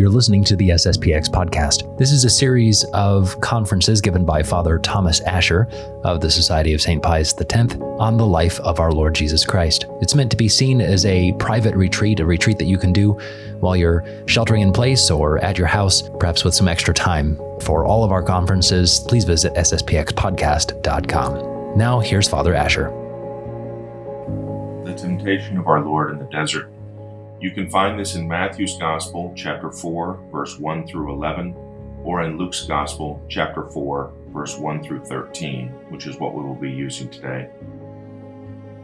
You're listening to the SSPX podcast. This is a series of conferences given by Father Thomas Asher of the Society of St. Pius X on the life of our Lord Jesus Christ. It's meant to be seen as a private retreat, a retreat that you can do while you're sheltering in place or at your house, perhaps with some extra time. For all of our conferences, please visit sspxpodcast.com. Now, here's Father Asher. The temptation of our Lord in the desert. You can find this in Matthew's Gospel, chapter 4, verse 1 through 11, or in Luke's Gospel, chapter 4, verse 1 through 13, which is what we will be using today.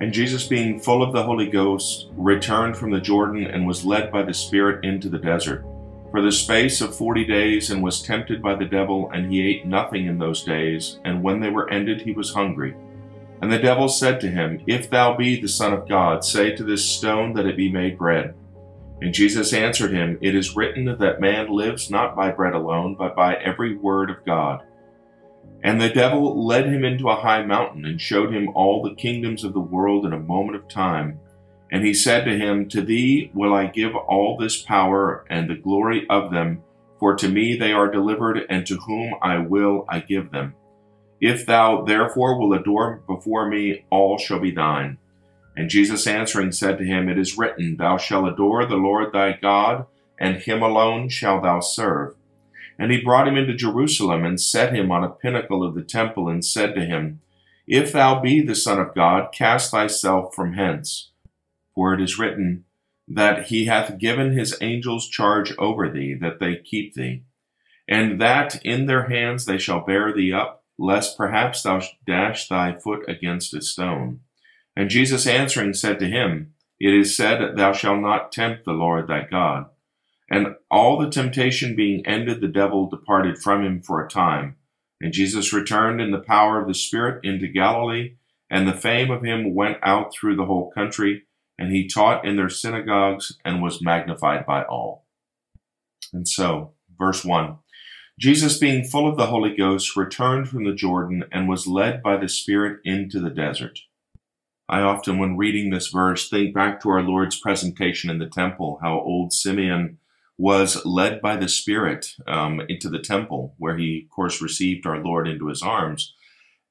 And Jesus, being full of the Holy Ghost, returned from the Jordan and was led by the Spirit into the desert for the space of forty days, and was tempted by the devil, and he ate nothing in those days. And when they were ended, he was hungry. And the devil said to him, If thou be the Son of God, say to this stone that it be made bread. And Jesus answered him, It is written that man lives not by bread alone, but by every word of God. And the devil led him into a high mountain, and showed him all the kingdoms of the world in a moment of time. And he said to him, To thee will I give all this power and the glory of them, for to me they are delivered, and to whom I will I give them. If thou therefore will adore before me, all shall be thine. And Jesus answering said to him, It is written, Thou shalt adore the Lord thy God, and him alone shalt thou serve. And he brought him into Jerusalem, and set him on a pinnacle of the temple, and said to him, If thou be the Son of God, cast thyself from hence. For it is written, That he hath given his angels charge over thee, that they keep thee, and that in their hands they shall bear thee up, lest perhaps thou dash thy foot against a stone. And Jesus answering said to him, It is said, Thou shalt not tempt the Lord thy God. And all the temptation being ended, the devil departed from him for a time. And Jesus returned in the power of the Spirit into Galilee, and the fame of him went out through the whole country, and he taught in their synagogues and was magnified by all. And so, verse 1 Jesus, being full of the Holy Ghost, returned from the Jordan and was led by the Spirit into the desert I often, when reading this verse, think back to our Lord's presentation in the temple, how old Simeon was led by the Spirit um, into the temple, where he, of course, received our Lord into his arms.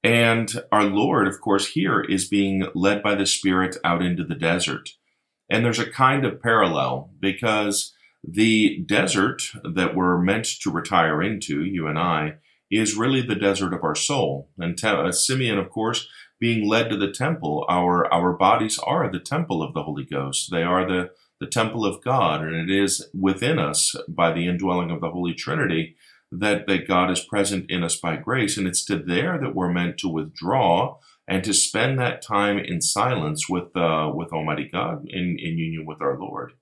And our Lord, of course, here is being led by the Spirit out into the desert. And there's a kind of parallel because the desert that we're meant to retire into, you and I, is really the desert of our soul. And uh, Simeon, of course, being led to the temple, our our bodies are the temple of the Holy Ghost. They are the the temple of God, and it is within us by the indwelling of the Holy Trinity that, that God is present in us by grace. And it's to there that we're meant to withdraw and to spend that time in silence with uh, with Almighty God in, in union with our Lord.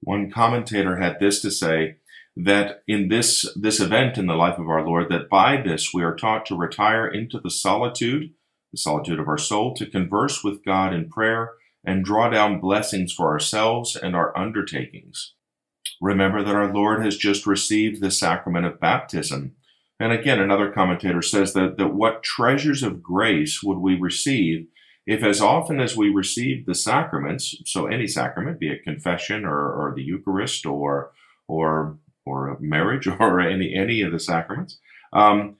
One commentator had this to say that in this this event in the life of our Lord, that by this we are taught to retire into the solitude the solitude of our soul, to converse with God in prayer and draw down blessings for ourselves and our undertakings. Remember that our Lord has just received the sacrament of baptism. And again, another commentator says that, that what treasures of grace would we receive if, as often as we receive the sacraments, so any sacrament, be it confession or, or the Eucharist or or or marriage or any any of the sacraments, um,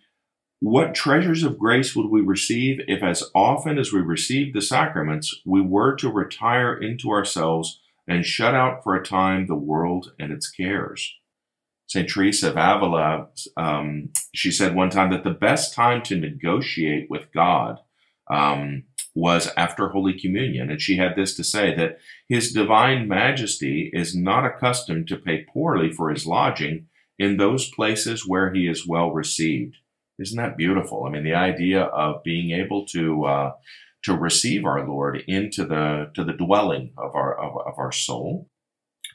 what treasures of grace would we receive if, as often as we received the sacraments, we were to retire into ourselves and shut out for a time the world and its cares? St. Teresa of Avila, um, she said one time that the best time to negotiate with God um, was after Holy Communion. And she had this to say that His Divine Majesty is not accustomed to pay poorly for his lodging in those places where he is well received. Isn't that beautiful? I mean, the idea of being able to uh, to receive our Lord into the to the dwelling of our of, of our soul.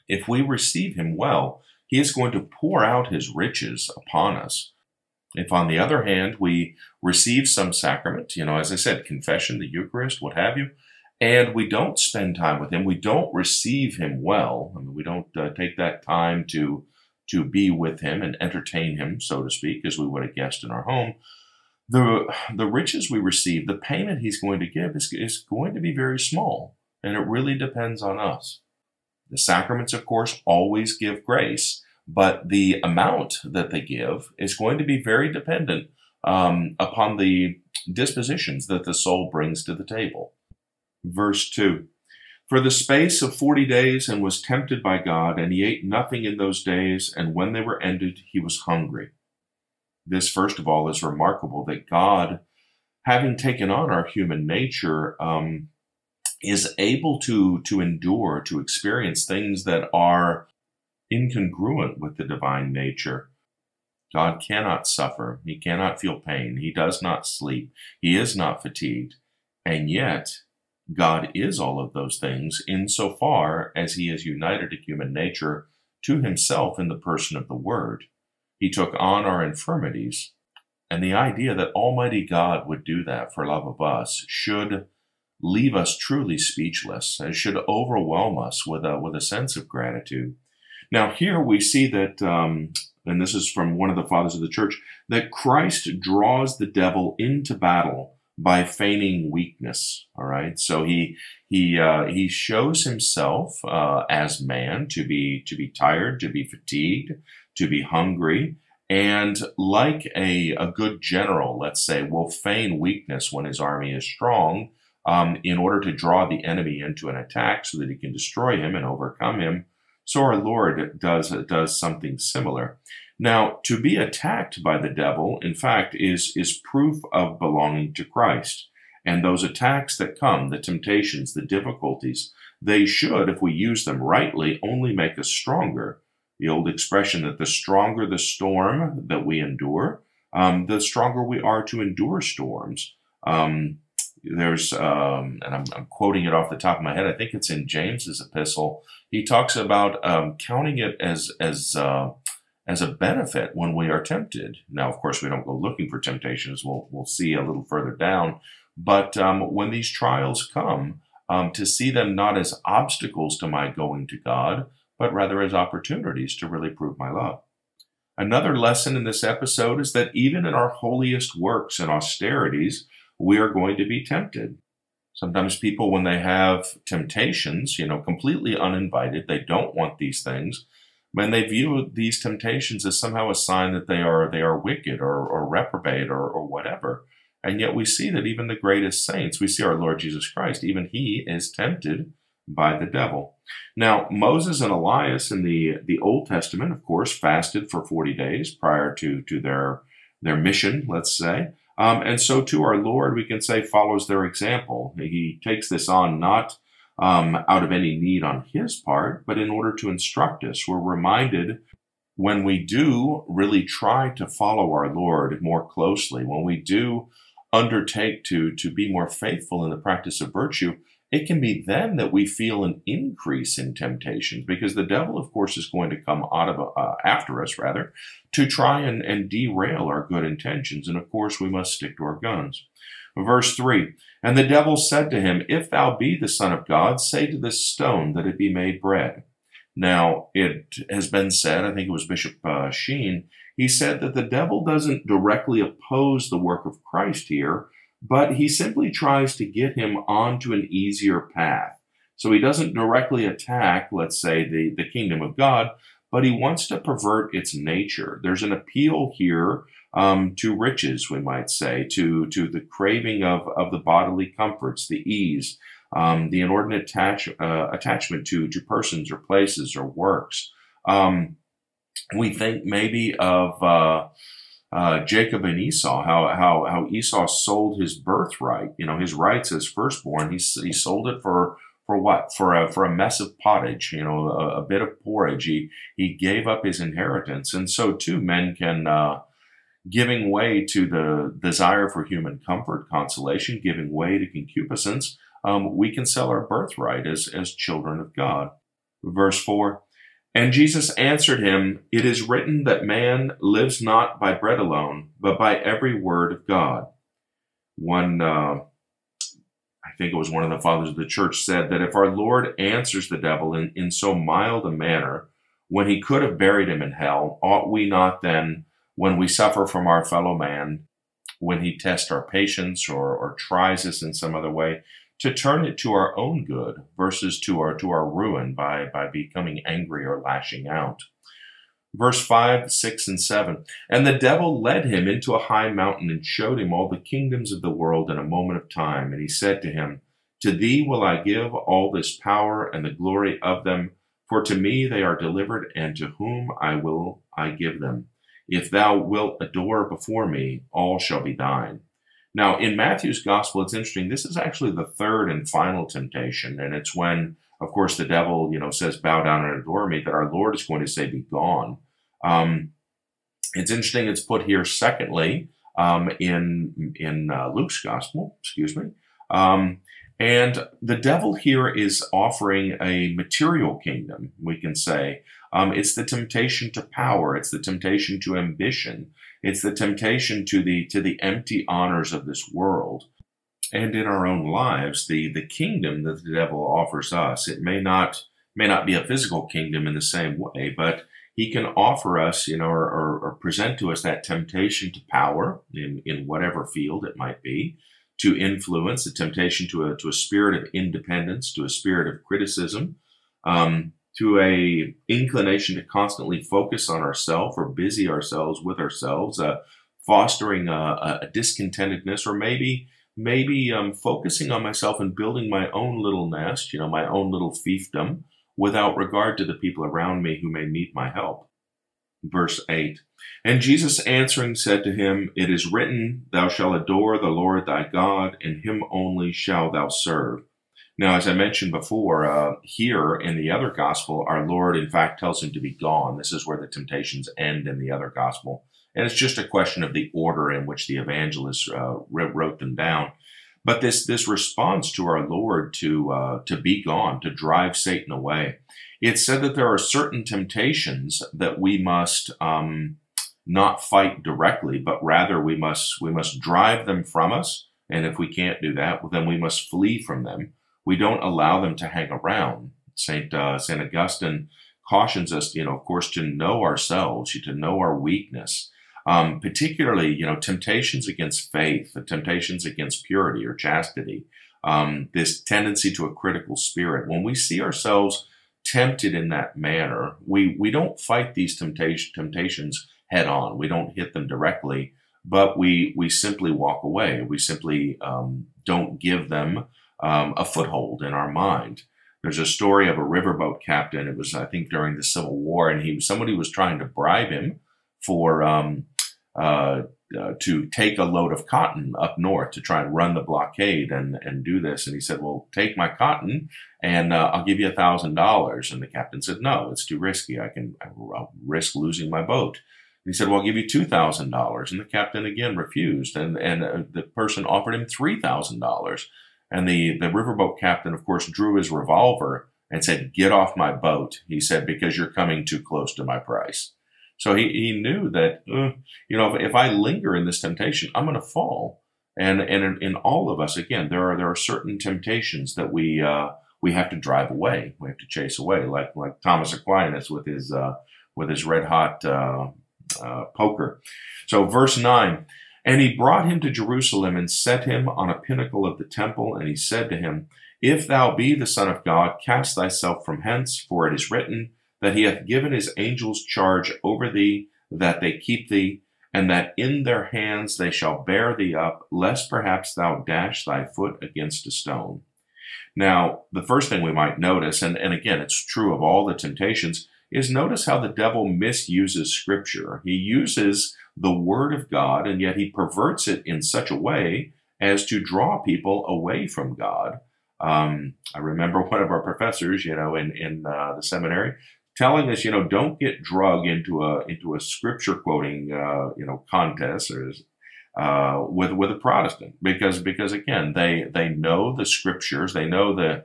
If we receive Him well, He is going to pour out His riches upon us. If, on the other hand, we receive some sacrament, you know, as I said, confession, the Eucharist, what have you, and we don't spend time with Him, we don't receive Him well, I mean, we don't uh, take that time to to be with him and entertain him, so to speak, as we would a guest in our home, the the riches we receive, the payment he's going to give is, is going to be very small, and it really depends on us. The sacraments, of course, always give grace, but the amount that they give is going to be very dependent um, upon the dispositions that the soul brings to the table. Verse 2 For the space of forty days and was tempted by God, and he ate nothing in those days, and when they were ended, he was hungry. This, first of all, is remarkable that God, having taken on our human nature, um, is able to, to endure, to experience things that are incongruent with the divine nature. God cannot suffer. He cannot feel pain. He does not sleep. He is not fatigued. And yet, God is all of those things insofar as he has united a human nature to himself in the person of the Word. He took on our infirmities. And the idea that Almighty God would do that for love of us should leave us truly speechless. and should overwhelm us with a, with a sense of gratitude. Now, here we see that, um, and this is from one of the fathers of the church, that Christ draws the devil into battle by feigning weakness. All right, so he he uh, he shows himself uh, as man to be to be tired, to be fatigued, to be hungry, and like a a good general, let's say, will feign weakness when his army is strong. Um, in order to draw the enemy into an attack so that he can destroy him and overcome him. So our Lord does, does something similar. Now, to be attacked by the devil, in fact, is, is proof of belonging to Christ. And those attacks that come, the temptations, the difficulties, they should, if we use them rightly, only make us stronger. The old expression that the stronger the storm that we endure, um, the stronger we are to endure storms. Um, there's, um, and I'm, I'm, quoting it off the top of my head. I think it's in James's epistle. He talks about um, counting it as as uh, as a benefit when we are tempted. Now, of course, we don't go looking for temptations. We'll we'll see a little further down. But um, when these trials come, um, to see them not as obstacles to my going to God, but rather as opportunities to really prove my love. Another lesson in this episode is that even in our holiest works and austerities, we are going to be tempted. Sometimes people, when they have temptations, you know, completely uninvited, they don't want these things, when they view these temptations as somehow a sign that they are they are wicked or, or reprobate or, or whatever. And yet we see that even the greatest saints, we see our Lord Jesus Christ, even he is tempted by the devil. Now, Moses and Elias in the, the Old Testament, of course, fasted for 40 days prior to, to their, their mission, let's say. Um, and so to our Lord, we can say follows their example. He takes this on not um, out of any need on his part, but in order to instruct us. We're reminded when we do really try to follow our Lord more closely, when we do undertake to, to be more faithful in the practice of virtue, it can be then that we feel an increase in temptations because the devil, of course, is going to come out of uh, after us rather to try and, and derail our good intentions. And of course, we must stick to our guns. Verse 3 And the devil said to him, If thou be the Son of God, say to this stone that it be made bread. Now, it has been said, I think it was Bishop uh, Sheen, he said that the devil doesn't directly oppose the work of Christ here, but he simply tries to get him onto an easier path. So he doesn't directly attack, let's say, the, the kingdom of God, but he wants to pervert its nature. There's an appeal here um, to riches, we might say, to, to the craving of, of the bodily comforts, the ease, um, the inordinate attach, uh, attachment to, to persons or places or works. Um, we think maybe of uh, uh, Jacob and Esau, how, how, how Esau sold his birthright, you know, his rights as firstborn. He, he sold it for, for what? For a, for a mess of pottage, you know, a, a bit of porridge. He, he gave up his inheritance. And so too, men can, uh, giving way to the desire for human comfort, consolation, giving way to concupiscence, um, we can sell our birthright as, as children of God. Verse 4 and Jesus answered him, It is written that man lives not by bread alone, but by every word of God. One, uh, I think it was one of the fathers of the church, said that if our Lord answers the devil in, in so mild a manner, when he could have buried him in hell, ought we not then, when we suffer from our fellow man, when he tests our patience or, or tries us in some other way, to turn it to our own good versus to our to our ruin by by becoming angry or lashing out. Verse 5, 6, and 7. And the devil led him into a high mountain and showed him all the kingdoms of the world in a moment of time. And he said to him, To thee will I give all this power and the glory of them, for to me they are delivered, and to whom I will I give them. If thou wilt adore before me, all shall be thine. Now, in Matthew's gospel, it's interesting. This is actually the third and final temptation. And it's when, of course, the devil, you know, says, bow down and adore me, that our Lord is going to say, be gone. Um, it's interesting. It's put here secondly um, in in uh, Luke's gospel. Excuse me. Um, and the devil here is offering a material kingdom. We can say um, it's the temptation to power. It's the temptation to ambition. It's the temptation to the to the empty honors of this world. And in our own lives, the the kingdom that the devil offers us, it may not may not be a physical kingdom in the same way, but he can offer us, you know, or, or, or, present to us that temptation to power in, in whatever field it might be, to influence, a temptation to a, to a spirit of independence, to a spirit of criticism, um, to a inclination to constantly focus on ourselves or busy ourselves with ourselves, uh, fostering a, a, discontentedness, or maybe maybe um, focusing on myself and building my own little nest, you know, my own little fiefdom without regard to the people around me who may need my help. Verse 8 And Jesus answering said to him, It is written, Thou shalt adore the Lord thy God, and him only shalt thou serve. Now, as I mentioned before, uh, here in the other gospel, our Lord, in fact, tells him to be gone. This is where the temptations end in the other gospel. And it's just a question of the order in which the evangelists uh, wrote them down. But this this response to our Lord to uh, to be gone, to drive Satan away, it said that there are certain temptations that we must um, not fight directly, but rather we must we must drive them from us. And if we can't do that, then we must flee from them. We don't allow them to hang around. Saint uh, Saint Augustine cautions us, you know, of course, to know ourselves, to know our weakness, um, particularly, you know, temptations against faith, the temptations against purity or chastity, um, this tendency to a critical spirit. When we see ourselves tempted in that manner, we, we don't fight these temptation, temptations head on. We don't hit them directly, but we, we simply walk away. We simply um, don't give them um, a foothold in our mind. There's a story of a riverboat captain. It was, I think, during the Civil War, and he somebody was trying to bribe him for um, uh, uh, to take a load of cotton up north to try and run the blockade and, and do this. And he said, well, take my cotton and uh, I'll give you a thousand dollars. And the captain said, no, it's too risky. I can I'll risk losing my boat. He said, well, I'll give you $2,000. And the captain again refused. And, and uh, the person offered him $3,000. And the, the riverboat captain, of course, drew his revolver and said, get off my boat. He said, because you're coming too close to my price. So he, he knew that, uh, you know, if, if, I linger in this temptation, I'm going to fall. And, and in, in, all of us, again, there are, there are certain temptations that we, uh, we have to drive away. We have to chase away, like, like Thomas Aquinas with his, uh, with his red hot, uh, uh, poker. So verse nine, and he brought him to Jerusalem and set him on a pinnacle of the temple. And he said to him, If thou be the son of God, cast thyself from hence, for it is written, that he hath given his angels charge over thee, that they keep thee, and that in their hands they shall bear thee up, lest perhaps thou dash thy foot against a stone. Now, the first thing we might notice, and, and again, it's true of all the temptations, is notice how the devil misuses scripture. He uses the word of God, and yet he perverts it in such a way as to draw people away from God. Um, I remember one of our professors, you know, in, in uh, the seminary telling us, you know, don't get drug into a into a scripture quoting, uh, you know, contest or uh, with with a Protestant because because again they they know the scriptures, they know the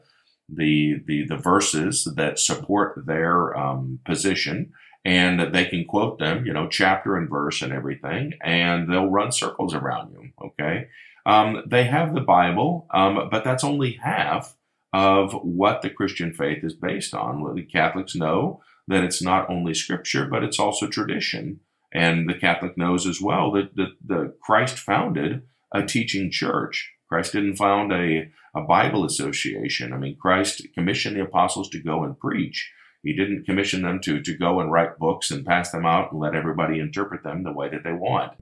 the the the verses that support their um, position, and they can quote them, you know, chapter and verse and everything, and they'll run circles around you. Okay. Um, they have the Bible, um, but that's only half of what the Christian faith is based on. The Catholics know that it's not only scripture, but it's also tradition. And the Catholic knows as well that the, the Christ founded a teaching church. Christ didn't found a, a Bible association. I mean, Christ commissioned the apostles to go and preach. he didn't commission them to, to go and write books and pass them out and let everybody interpret them the way that they want.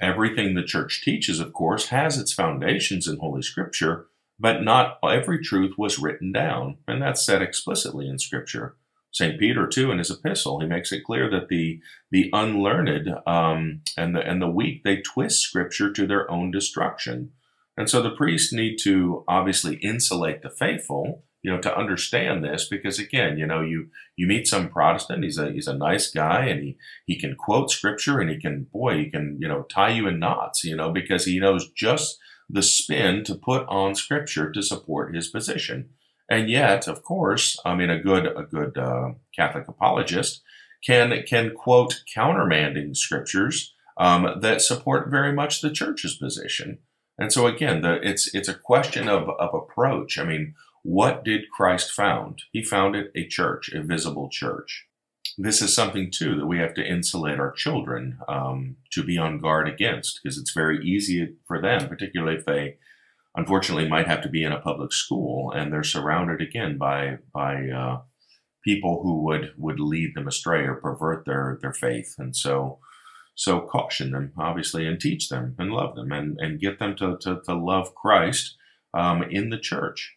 Everything the church teaches, of course, has its foundations in Holy Scripture, but not every truth was written down, and that's said explicitly in Scripture. St. Peter, too, in his epistle, he makes it clear that the the unlearned um, and the and the weak they twist Scripture to their own destruction, and so the priests need to obviously insulate the faithful, you know, to understand this, because again, you know, you you meet some Protestant, he's a he's a nice guy, and he he can quote Scripture, and he can boy, he can you know tie you in knots, you know, because he knows just the spin to put on Scripture to support his position. And yet, of course, I mean, a good a good uh, Catholic apologist can can quote countermanding scriptures um, that support very much the church's position. And so again, the, it's it's a question of of approach. I mean, what did Christ found? He founded a church, a visible church. This is something too that we have to insulate our children um, to be on guard against, because it's very easy for them, particularly if they unfortunately might have to be in a public school and they're surrounded again by by uh, people who would would lead them astray or pervert their their faith and so so caution them obviously and teach them and love them and and get them to to, to love christ um, in the church.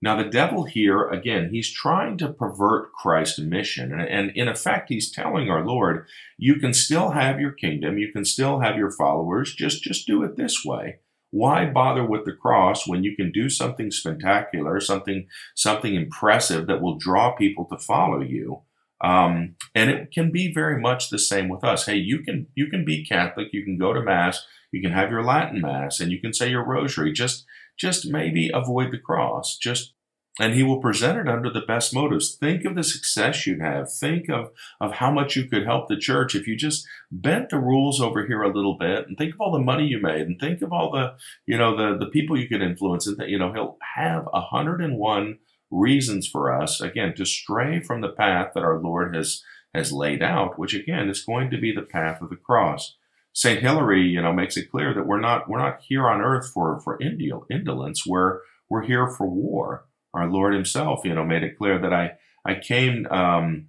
Now the devil here again he's trying to pervert christ's mission. And, and in effect he's telling our lord you can still have your kingdom. You can still have your followers. Just just do it this way. Why bother with the cross when you can do something spectacular, something something impressive that will draw people to follow you? Um, and it can be very much the same with us. Hey, you can you can be Catholic, you can go to mass, you can have your Latin mass, and you can say your rosary. Just just maybe avoid the cross. Just and he will present it under the best motives. Think of the success you'd have. Think of, of how much you could help the church if you just bent the rules over here a little bit and think of all the money you made and think of all the, you know, the, the people you could influence and, that you know, he'll have 101 reasons for us, again, to stray from the path that our Lord has, has laid out, which again is going to be the path of the cross. St. Hilary, you know, makes it clear that we're not, we're not here on earth for, for indolence. We're, we're here for war our Lord Himself, you know, made it clear that I I came. Um,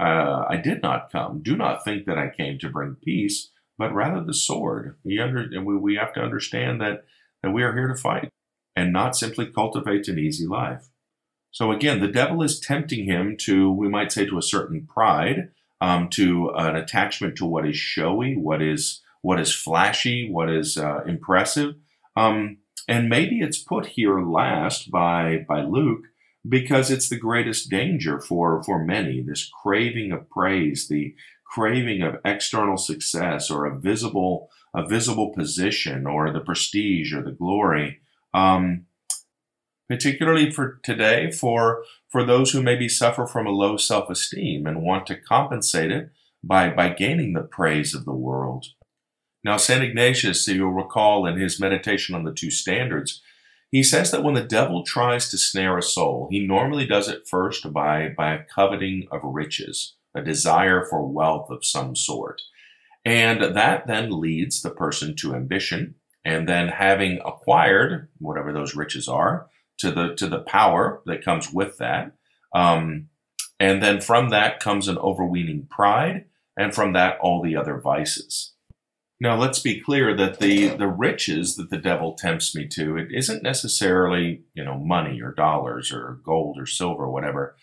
uh, I did not come. Do not think that I came to bring peace, but rather the sword. We under we, we have to understand that that we are here to fight and not simply cultivate an easy life. So again, the devil is tempting him to, we might say, to a certain pride, um, to an attachment to what is showy, what is what is flashy, what is uh, impressive. Um, and maybe it's put here last by, by Luke because it's the greatest danger for, for many this craving of praise, the craving of external success or a visible, a visible position or the prestige or the glory. Um, particularly for today, for, for those who maybe suffer from a low self esteem and want to compensate it by, by gaining the praise of the world. Now, St. Ignatius, you'll recall in his meditation on the two standards, he says that when the devil tries to snare a soul, he normally does it first by, by a coveting of riches, a desire for wealth of some sort. And that then leads the person to ambition, and then having acquired whatever those riches are, to the to the power that comes with that. Um, and then from that comes an overweening pride, and from that all the other vices. Now, let's be clear that the, the riches that the devil tempts me to, it isn't necessarily, you know, money or dollars or gold or silver or whatever.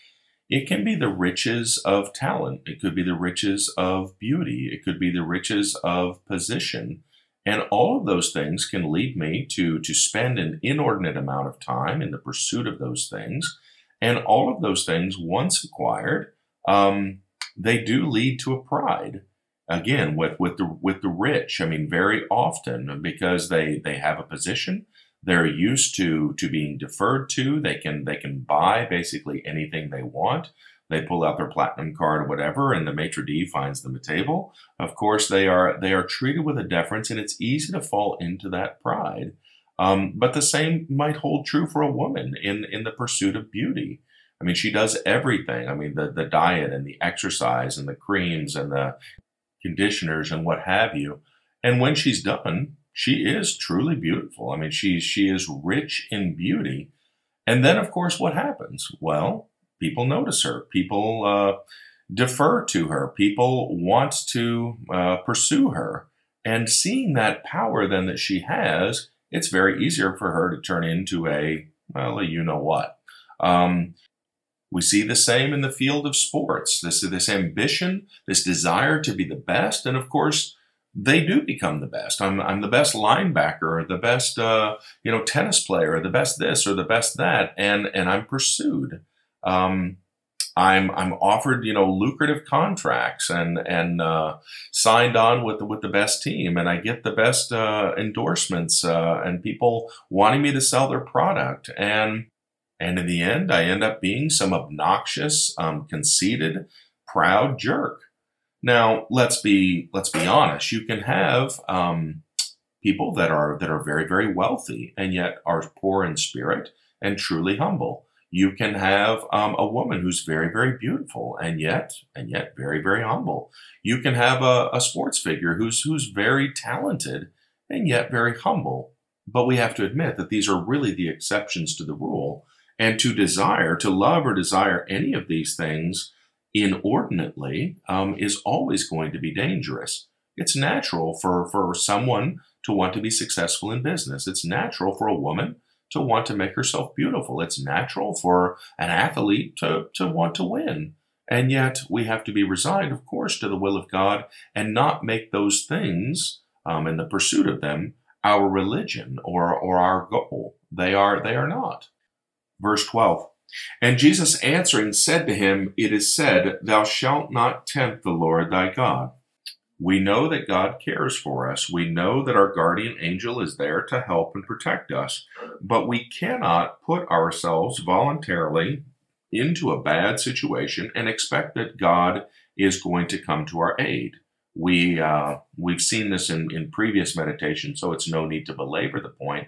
It can be the riches of talent. It could be the riches of beauty. It could be the riches of position. And all of those things can lead me to, to spend an inordinate amount of time in the pursuit of those things. And all of those things, once acquired, um, they do lead to a pride again with with the with the rich i mean very often because they they have a position they're used to to being deferred to they can they can buy basically anything they want they pull out their platinum card or whatever and the maitre d finds them a table of course they are they are treated with a deference and it's easy to fall into that pride um, but the same might hold true for a woman in in the pursuit of beauty I mean, she does everything. I mean, the, the diet and the exercise and the creams and the conditioners and what have you. And when she's done, she is truly beautiful. I mean, she's she is rich in beauty. And then, of course, what happens? Well, people notice her. People uh, defer to her. People want to uh, pursue her. And seeing that power then that she has, it's very easier for her to turn into a, well, a you know what. Um, we see the same in the field of sports. This this ambition, this desire to be the best, and of course, they do become the best. I'm I'm the best linebacker, or the best uh, you know tennis player, or the best this, or the best that, and and I'm pursued. Um, I'm I'm offered you know lucrative contracts and and uh, signed on with the, with the best team, and I get the best uh, endorsements uh, and people wanting me to sell their product, and and in the end, I end up being some obnoxious, um, conceited, proud jerk. Now let's be let's be honest. You can have um, people that are that are very very wealthy and yet are poor in spirit and truly humble you can have um, a woman who's very, very beautiful and yet and yet very, very humble. You can have a, a sports figure who's who's very talented and yet very humble. But we have to admit that these are really the exceptions to the rule. And to desire, to love or desire any of these things inordinately um, is always going to be dangerous. It's natural for, for someone to want to be successful in business. It's natural for a woman to want to make herself beautiful. It's natural for an athlete to, to want to win. And yet we have to be resigned, of course, to the will of God and not make those things um, in the pursuit of them our religion or, or our goal. They are, they are not. Verse 12. And Jesus answering said to him, It is said, Thou shalt not tempt the Lord thy God. We know that God cares for us. We know that our guardian angel is there to help and protect us. But we cannot put ourselves voluntarily into a bad situation and expect that God is going to come to our aid. We uh, we've seen this in, in previous meditations, so it's no need to belabor the point.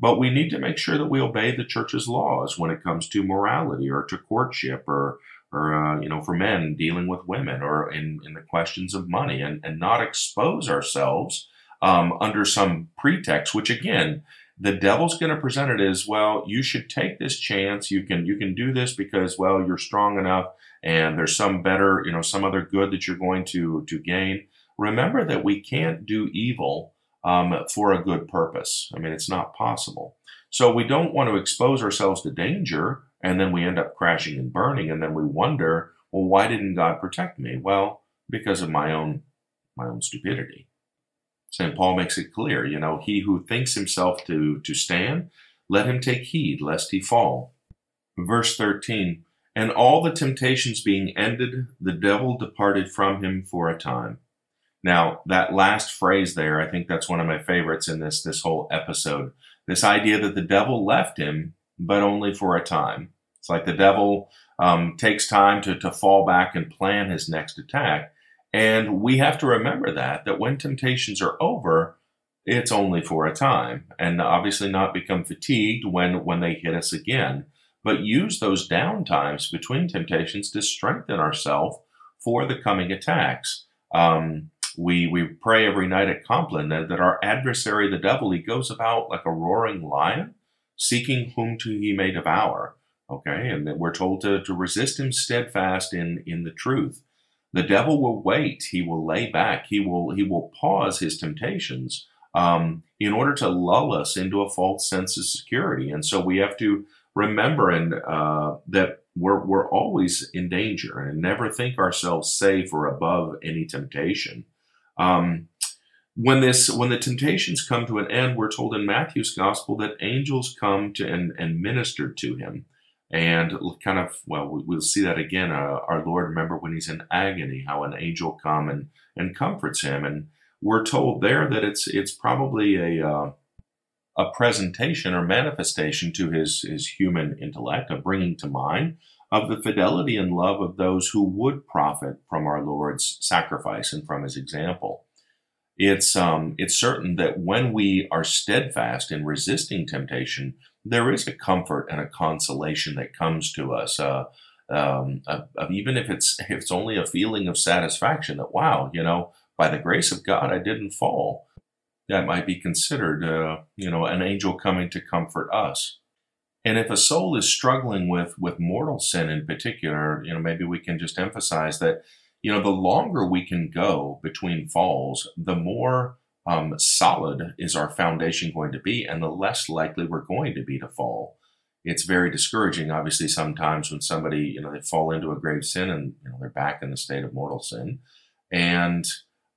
But we need to make sure that we obey the church's laws when it comes to morality or to courtship or or uh, you know for men dealing with women or in, in the questions of money and, and not expose ourselves um, under some pretext which again the devil's going to present it as well you should take this chance. You can you can do this because well you're strong enough and there's some better you know some other good that you're going to to gain. Remember that we can't do evil um, for a good purpose. I mean it's not possible. So we don't want to expose ourselves to danger and then we end up crashing and burning and then we wonder well why didn't god protect me? Well because of my own my own stupidity. St paul makes it clear you know he who thinks himself to to stand let him take heed lest he fall. Verse 13 and all the temptations being ended the devil departed from him for a time. Now that last phrase there i think that's one of my favorites in this this whole episode. This idea that the devil left him but only for a time. It's like the devil um, takes time to, to fall back and plan his next attack. And we have to remember that, that when temptations are over, it's only for a time. And obviously not become fatigued when, when they hit us again, but use those down times between temptations to strengthen ourselves for the coming attacks. Um, we, we pray every night at Compline that, that our adversary, the devil, he goes about like a roaring lion, seeking whom to he may devour. Okay, and we're told to, to resist him steadfast in, in the truth. The devil will wait, he will lay back, he will he will pause his temptations um, in order to lull us into a false sense of security. And so we have to remember and uh, that we're, we're always in danger and never think ourselves safe or above any temptation. Um, when this when the temptations come to an end we're told in matthew's gospel that angels come to and, and minister to him. And kind of well we'll see that again. Uh, our lord remember when he's in agony how an angel come and and comforts him. And we're told there that it's it's probably a uh, a presentation or manifestation to his his human intellect of bringing to mind of the fidelity and love of those who would profit from our lord's sacrifice and from his example it's um, it's certain that when we are steadfast in resisting temptation, there is a comfort and a consolation that comes to us. Uh, um, uh, even if it's if it's only a feeling of satisfaction that wow, you know, by the grace of God, I didn't fall. That might be considered, uh, you know, an angel coming to comfort us. And if a soul is struggling with with mortal sin in particular, you know, maybe we can just emphasize that, you know, the longer we can go between falls, the more um, solid is our foundation going to be, and the less likely we're going to be to fall. It's very discouraging, obviously, sometimes when somebody, you know, they fall into a grave sin and you know they're back in the state of mortal sin, and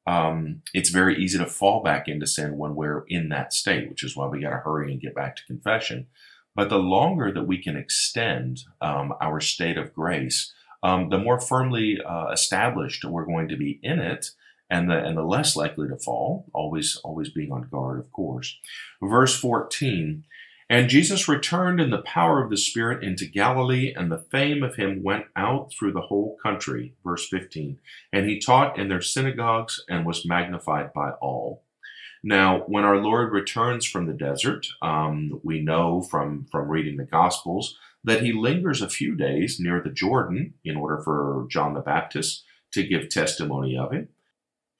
um, it's very easy to fall back into sin when we're in that state, which is why we got to hurry and get back to confession. But the longer that we can extend um, our state of grace, um, the more firmly uh, established we're going to be in it, and the and the less likely to fall. Always always being on guard, of course. Verse fourteen. And Jesus returned in the power of the Spirit into Galilee, and the fame of him went out through the whole country. Verse 15. And he taught in their synagogues and was magnified by all. Now, when our Lord returns from the desert, um, we know from, from reading the Gospels that he lingers a few days near the Jordan in order for John the Baptist to give testimony of him.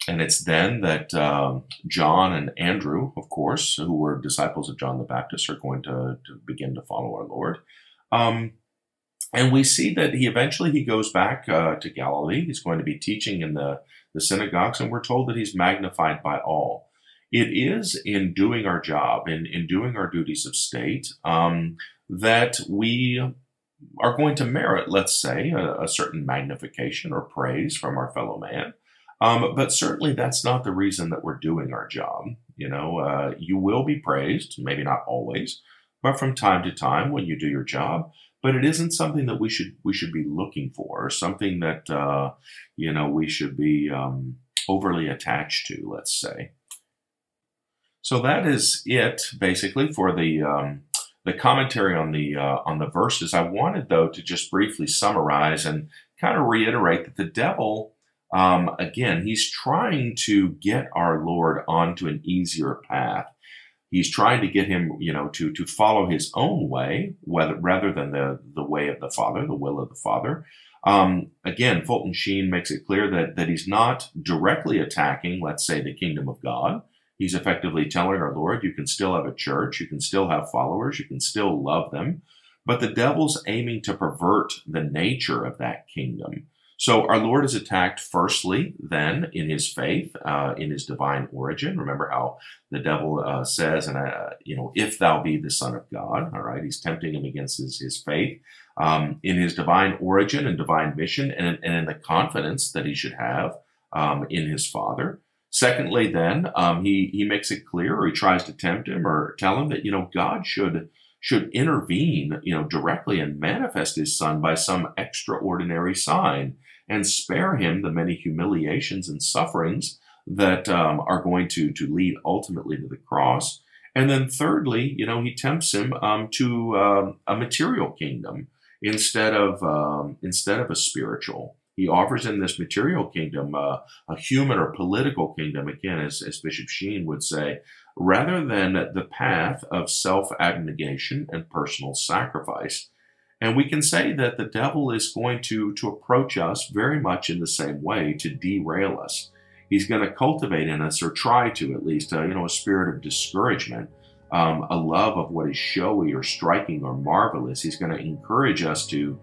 And it's then that um, John and Andrew, of course, who were disciples of John the Baptist, are going to, to begin to follow our Lord. Um, and we see that he eventually he goes back uh, to Galilee. He's going to be teaching in the, the synagogues, and we're told that he's magnified by all. It is in doing our job, in, in doing our duties of state, um, that we are going to merit, let's say, a, a certain magnification or praise from our fellow man. Um, but certainly that's not the reason that we're doing our job. You know, uh, you will be praised, maybe not always, but from time to time when you do your job. But it isn't something that we should we should be looking for, something that uh, you know we should be um, overly attached to. Let's say. So that is it, basically, for the um, the commentary on the uh, on the verses. I wanted though to just briefly summarize and kind of reiterate that the devil um, again, he's trying to get our Lord onto an easier path. He's trying to get him, you know, to to follow his own way, whether rather than the the way of the Father, the will of the Father. Um, again, Fulton Sheen makes it clear that that he's not directly attacking, let's say, the kingdom of God. He's effectively telling our Lord, you can still have a church, you can still have followers, you can still love them, but the devil's aiming to pervert the nature of that kingdom. So our Lord is attacked firstly, then in his faith, uh, in his divine origin. Remember how the devil uh, says, and uh, you know, if thou be the Son of God. All right, he's tempting him against his, his faith um, in his divine origin and divine mission, and, and in the confidence that he should have um, in his Father. Secondly, then um, he he makes it clear, or he tries to tempt him, or tell him that you know God should should intervene, you know, directly and manifest his son by some extraordinary sign and spare him the many humiliations and sufferings that um, are going to, to lead ultimately to the cross. And then thirdly, you know, he tempts him um, to uh, a material kingdom instead of um, instead of a spiritual. He offers him this material kingdom, uh, a human or political kingdom, again, as, as Bishop Sheen would say, rather than the path of self abnegation and personal sacrifice. And we can say that the devil is going to, to approach us very much in the same way to derail us. He's going to cultivate in us, or try to at least, uh, you know, a spirit of discouragement, um, a love of what is showy or striking or marvelous. He's going to encourage us to,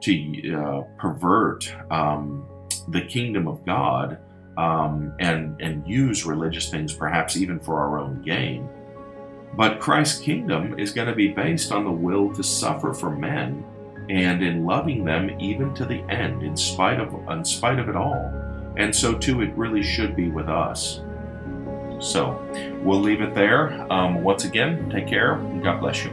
to uh, pervert um, the kingdom of God um, and, and use religious things perhaps even for our own gain. But Christ's kingdom is going to be based on the will to suffer for men and in loving them even to the end, in spite of in spite of it all. And so too it really should be with us. So we'll leave it there. Um, once again, take care. And God bless you.